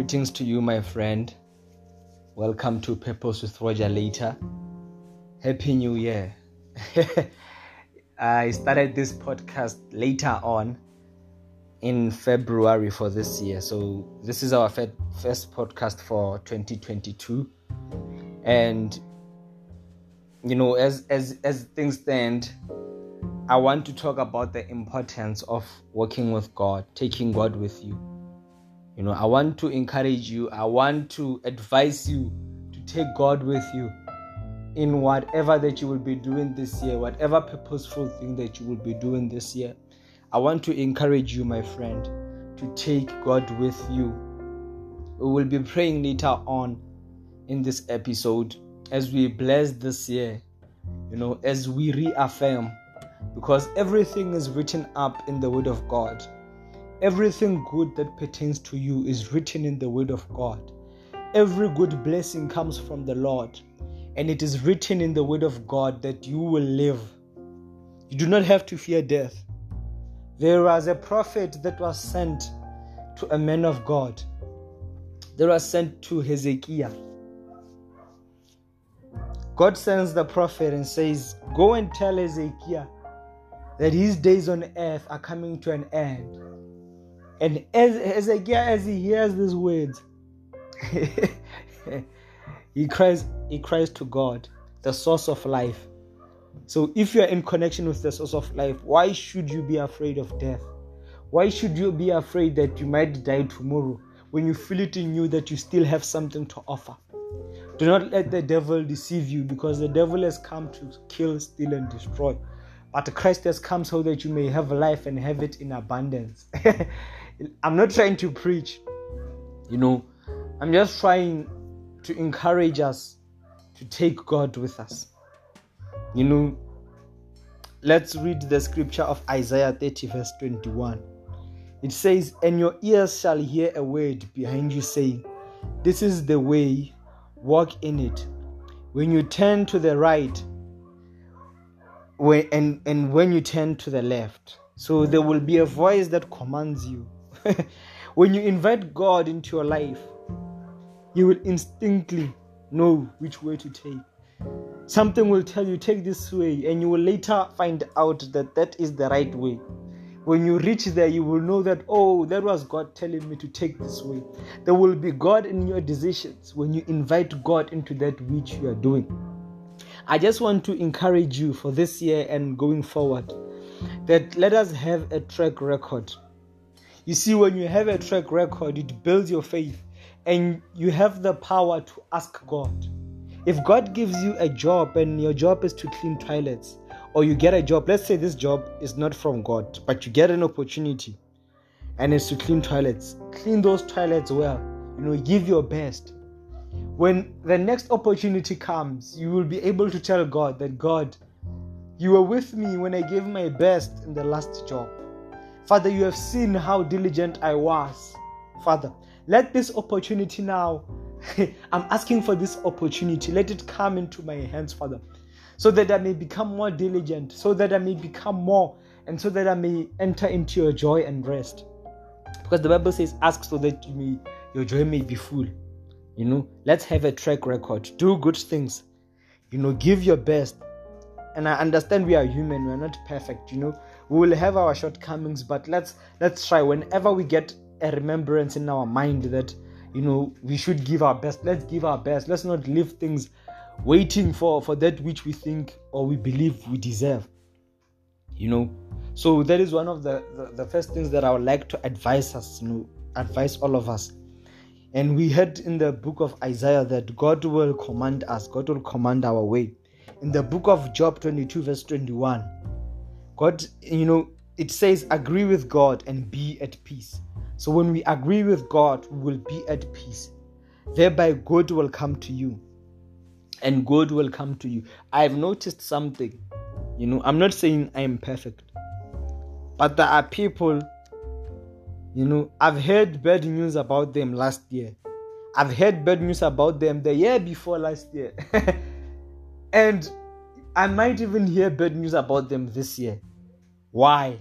Greetings to you, my friend. Welcome to Purpose with Roger Later. Happy New Year. I started this podcast later on in February for this year. So, this is our first podcast for 2022. And you know, as as as things stand, I want to talk about the importance of working with God, taking God with you you know, I want to encourage you, I want to advise you to take God with you in whatever that you will be doing this year, whatever purposeful thing that you will be doing this year. I want to encourage you, my friend, to take God with you. We will be praying later on in this episode as we bless this year, you know, as we reaffirm, because everything is written up in the Word of God. Everything good that pertains to you is written in the Word of God. Every good blessing comes from the Lord, and it is written in the Word of God that you will live. You do not have to fear death. There was a prophet that was sent to a man of God, that was sent to Hezekiah. God sends the prophet and says, Go and tell Hezekiah that his days on earth are coming to an end and as Ezekiel, as he hears these words, he cries, he cries to God, the source of life. So if you are in connection with the source of life, why should you be afraid of death? Why should you be afraid that you might die tomorrow when you feel it in you that you still have something to offer? Do not let the devil deceive you because the devil has come to kill, steal, and destroy. But Christ has come so that you may have life and have it in abundance. I'm not trying to preach, you know, I'm just trying to encourage us to take God with us. You know, let's read the scripture of Isaiah 30, verse 21. It says, And your ears shall hear a word behind you saying, This is the way, walk in it. When you turn to the right, when, and, and when you turn to the left. So there will be a voice that commands you. when you invite God into your life, you will instinctively know which way to take. Something will tell you, take this way, and you will later find out that that is the right way. When you reach there, you will know that, oh, that was God telling me to take this way. There will be God in your decisions when you invite God into that which you are doing. I just want to encourage you for this year and going forward that let us have a track record you see, when you have a track record, it builds your faith and you have the power to ask God. If God gives you a job and your job is to clean toilets, or you get a job, let's say this job is not from God, but you get an opportunity and it's to clean toilets, clean those toilets well, you know, give your best. When the next opportunity comes, you will be able to tell God that God, you were with me when I gave my best in the last job. Father, you have seen how diligent I was. Father, let this opportunity now, I'm asking for this opportunity. Let it come into my hands, Father, so that I may become more diligent, so that I may become more, and so that I may enter into your joy and rest. Because the Bible says, ask so that you may, your joy may be full. You know, let's have a track record. Do good things. You know, give your best. And I understand we are human, we are not perfect, you know we will have our shortcomings but let's let's try. Whenever we get a remembrance in our mind that you know we should give our best let's give our best. Let's not leave things waiting for for that which we think or we believe we deserve you know. So that is one of the, the, the first things that i would like to advise us you know advise all of us. And we heard in the book of isaiah that god will command us god will command our way. In the book of job 22 verse 21 God, you know, it says agree with God and be at peace. So when we agree with God, we will be at peace. Thereby, good will come to you. And good will come to you. I've noticed something. You know, I'm not saying I am perfect. But there are people, you know, I've heard bad news about them last year. I've heard bad news about them the year before last year. and I might even hear bad news about them this year. Why?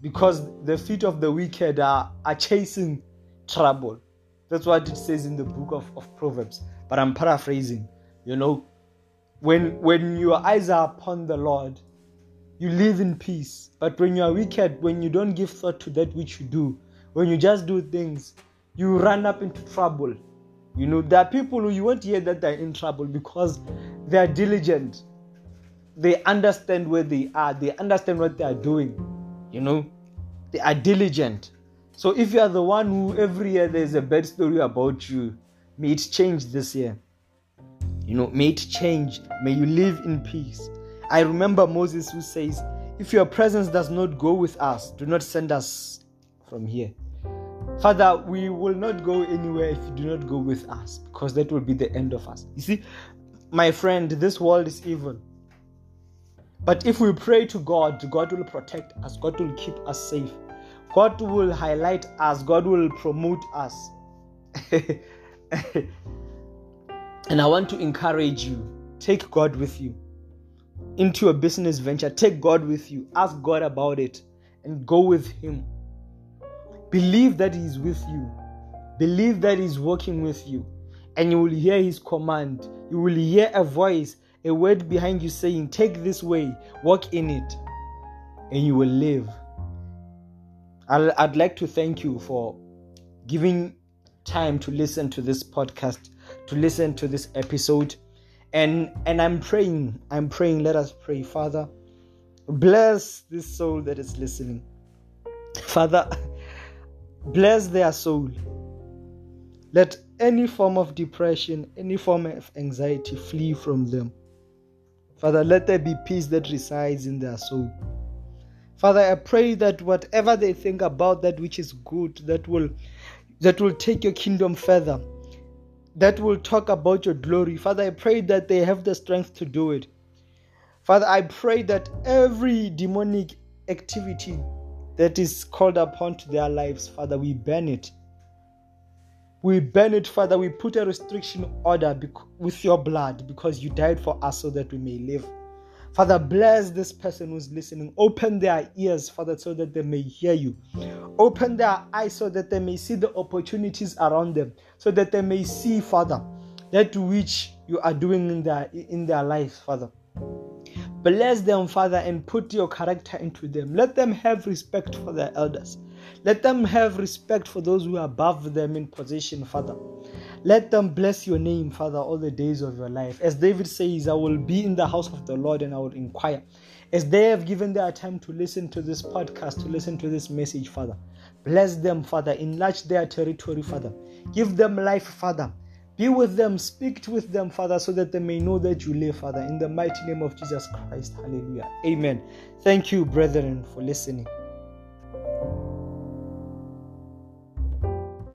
Because the feet of the wicked are, are chasing trouble. That's what it says in the book of, of Proverbs. But I'm paraphrasing. You know, when when your eyes are upon the Lord, you live in peace. But when you are wicked, when you don't give thought to that which you do, when you just do things, you run up into trouble. You know, there are people who you won't hear that they're in trouble because they are diligent. They understand where they are, they understand what they are doing. You know, they are diligent. So if you are the one who every year there's a bad story about you, may it change this year. You know, may it change. May you live in peace. I remember Moses who says, If your presence does not go with us, do not send us from here. Father, we will not go anywhere if you do not go with us, because that will be the end of us. You see, my friend, this world is evil. But if we pray to God, God will protect us, God will keep us safe. God will highlight us, God will promote us. and I want to encourage you take God with you into a business venture. Take God with you. Ask God about it and go with Him. Believe that He is with you. Believe that He's working with you. And you will hear His command. You will hear a voice, a word behind you saying, Take this way, walk in it, and you will live. I'd like to thank you for giving time to listen to this podcast, to listen to this episode. And and I'm praying, I'm praying, let us pray. Father, bless this soul that is listening. Father, bless their soul. Let any form of depression, any form of anxiety flee from them. Father, let there be peace that resides in their soul. Father, I pray that whatever they think about that which is good, that will that will take your kingdom further, that will talk about your glory. Father, I pray that they have the strength to do it. Father, I pray that every demonic activity that is called upon to their lives, Father, we ban it. We burn it, Father. We put a restriction order with your blood because you died for us so that we may live. Father, bless this person who's listening. Open their ears, Father, so that they may hear you. Open their eyes so that they may see the opportunities around them, so that they may see, Father, that which you are doing in their in their lives, Father. Bless them, Father, and put your character into them. Let them have respect for their elders. Let them have respect for those who are above them in position, Father. Let them bless your name, Father, all the days of your life. As David says, I will be in the house of the Lord and I will inquire. As they have given their time to listen to this podcast, to listen to this message, Father, bless them, Father. Enlarge their territory, Father. Give them life, Father. Be with them, speak with them, Father, so that they may know that you live, Father. In the mighty name of Jesus Christ. Hallelujah. Amen. Thank you, brethren, for listening.